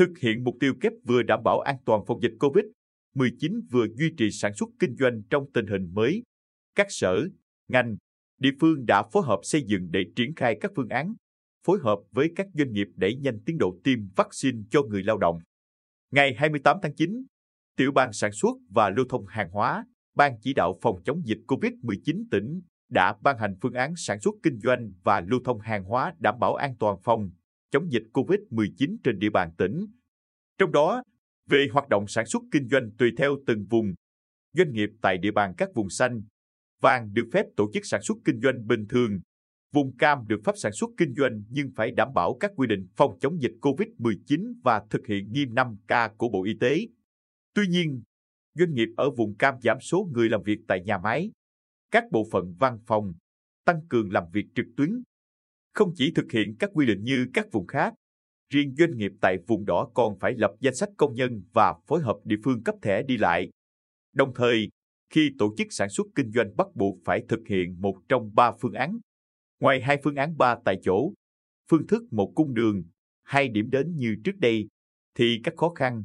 Thực hiện mục tiêu kép vừa đảm bảo an toàn phòng dịch COVID-19 vừa duy trì sản xuất kinh doanh trong tình hình mới. Các sở, ngành, địa phương đã phối hợp xây dựng để triển khai các phương án, phối hợp với các doanh nghiệp đẩy nhanh tiến độ tiêm vaccine cho người lao động. Ngày 28 tháng 9, Tiểu ban Sản xuất và Lưu thông hàng hóa, Ban chỉ đạo phòng chống dịch COVID-19 tỉnh đã ban hành phương án sản xuất kinh doanh và lưu thông hàng hóa đảm bảo an toàn phòng chống dịch COVID-19 trên địa bàn tỉnh. Trong đó, về hoạt động sản xuất kinh doanh tùy theo từng vùng, doanh nghiệp tại địa bàn các vùng xanh, vàng được phép tổ chức sản xuất kinh doanh bình thường, vùng cam được phép sản xuất kinh doanh nhưng phải đảm bảo các quy định phòng chống dịch COVID-19 và thực hiện nghiêm 5K của Bộ Y tế. Tuy nhiên, doanh nghiệp ở vùng cam giảm số người làm việc tại nhà máy, các bộ phận văn phòng, tăng cường làm việc trực tuyến. Không chỉ thực hiện các quy định như các vùng khác, riêng doanh nghiệp tại vùng đỏ còn phải lập danh sách công nhân và phối hợp địa phương cấp thẻ đi lại. Đồng thời, khi tổ chức sản xuất kinh doanh bắt buộc phải thực hiện một trong ba phương án. Ngoài hai phương án ba tại chỗ, phương thức một cung đường, hai điểm đến như trước đây, thì các khó khăn,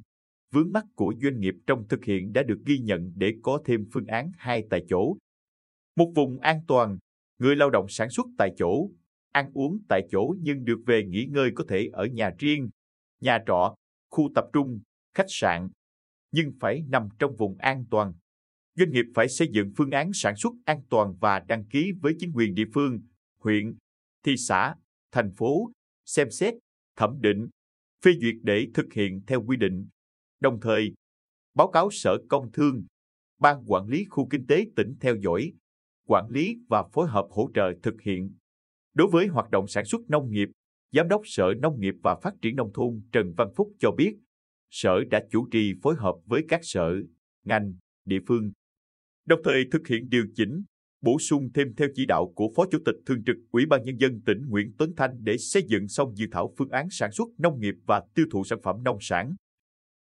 vướng mắt của doanh nghiệp trong thực hiện đã được ghi nhận để có thêm phương án hai tại chỗ. Một vùng an toàn, người lao động sản xuất tại chỗ, ăn uống tại chỗ nhưng được về nghỉ ngơi có thể ở nhà riêng, nhà trọ, khu tập trung, khách sạn, nhưng phải nằm trong vùng an toàn. Doanh nghiệp phải xây dựng phương án sản xuất an toàn và đăng ký với chính quyền địa phương, huyện, thị xã, thành phố, xem xét, thẩm định, phê duyệt để thực hiện theo quy định. Đồng thời, báo cáo Sở Công Thương, Ban Quản lý Khu Kinh tế tỉnh theo dõi, quản lý và phối hợp hỗ trợ thực hiện. Đối với hoạt động sản xuất nông nghiệp, Giám đốc Sở Nông nghiệp và Phát triển Nông thôn Trần Văn Phúc cho biết, Sở đã chủ trì phối hợp với các sở, ngành, địa phương, đồng thời thực hiện điều chỉnh, bổ sung thêm theo chỉ đạo của Phó Chủ tịch Thường trực Ủy ban Nhân dân tỉnh Nguyễn Tuấn Thanh để xây dựng xong dự thảo phương án sản xuất nông nghiệp và tiêu thụ sản phẩm nông sản.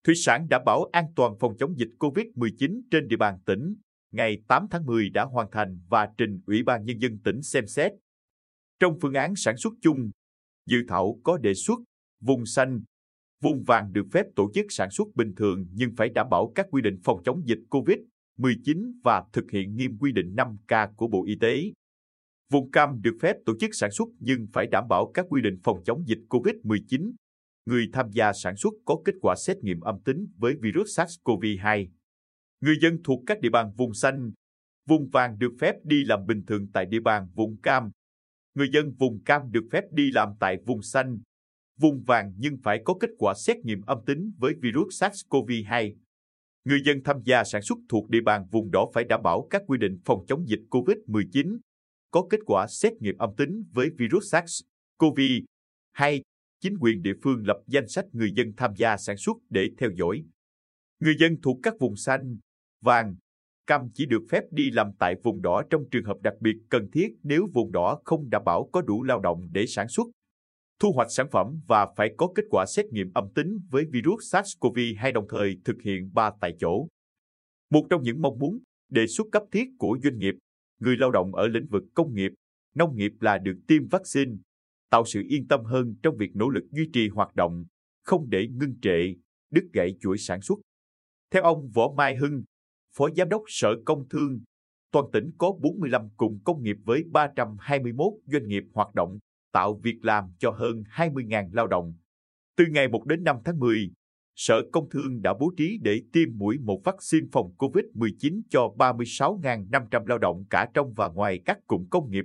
Thủy sản đảm bảo an toàn phòng chống dịch COVID-19 trên địa bàn tỉnh, ngày 8 tháng 10 đã hoàn thành và trình Ủy ban Nhân dân tỉnh xem xét. Trong phương án sản xuất chung, dự thảo có đề xuất vùng xanh, vùng vàng được phép tổ chức sản xuất bình thường nhưng phải đảm bảo các quy định phòng chống dịch COVID-19 và thực hiện nghiêm quy định 5K của Bộ Y tế. Vùng cam được phép tổ chức sản xuất nhưng phải đảm bảo các quy định phòng chống dịch COVID-19. Người tham gia sản xuất có kết quả xét nghiệm âm tính với virus SARS-CoV-2. Người dân thuộc các địa bàn vùng xanh, vùng vàng được phép đi làm bình thường tại địa bàn vùng cam. Người dân vùng cam được phép đi làm tại vùng xanh, vùng vàng nhưng phải có kết quả xét nghiệm âm tính với virus SARS-CoV-2. Người dân tham gia sản xuất thuộc địa bàn vùng đỏ phải đảm bảo các quy định phòng chống dịch COVID-19, có kết quả xét nghiệm âm tính với virus SARS-CoV-2. Chính quyền địa phương lập danh sách người dân tham gia sản xuất để theo dõi. Người dân thuộc các vùng xanh, vàng, cam chỉ được phép đi làm tại vùng đỏ trong trường hợp đặc biệt cần thiết nếu vùng đỏ không đảm bảo có đủ lao động để sản xuất, thu hoạch sản phẩm và phải có kết quả xét nghiệm âm tính với virus SARS-CoV-2 đồng thời thực hiện ba tại chỗ. Một trong những mong muốn, đề xuất cấp thiết của doanh nghiệp, người lao động ở lĩnh vực công nghiệp, nông nghiệp là được tiêm vaccine, tạo sự yên tâm hơn trong việc nỗ lực duy trì hoạt động, không để ngưng trệ, đứt gãy chuỗi sản xuất. Theo ông Võ Mai Hưng, Phó Giám đốc Sở Công Thương, toàn tỉnh có 45 cụm công nghiệp với 321 doanh nghiệp hoạt động, tạo việc làm cho hơn 20.000 lao động. Từ ngày 1 đến 5 tháng 10, Sở Công Thương đã bố trí để tiêm mũi một vaccine phòng COVID-19 cho 36.500 lao động cả trong và ngoài các cụm công nghiệp.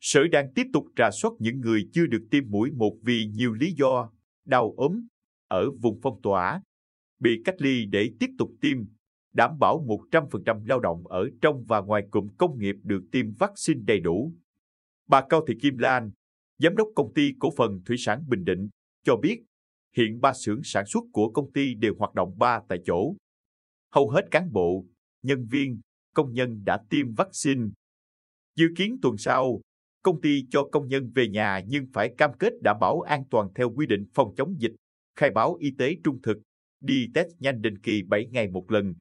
Sở đang tiếp tục trà soát những người chưa được tiêm mũi một vì nhiều lý do, đau ốm, ở vùng phong tỏa, bị cách ly để tiếp tục tiêm, đảm bảo 100% lao động ở trong và ngoài cụm công nghiệp được tiêm vaccine đầy đủ. Bà Cao Thị Kim Lan, Giám đốc công ty cổ phần Thủy sản Bình Định, cho biết hiện ba xưởng sản xuất của công ty đều hoạt động ba tại chỗ. Hầu hết cán bộ, nhân viên, công nhân đã tiêm vaccine. Dự kiến tuần sau, công ty cho công nhân về nhà nhưng phải cam kết đảm bảo an toàn theo quy định phòng chống dịch, khai báo y tế trung thực, đi test nhanh định kỳ 7 ngày một lần,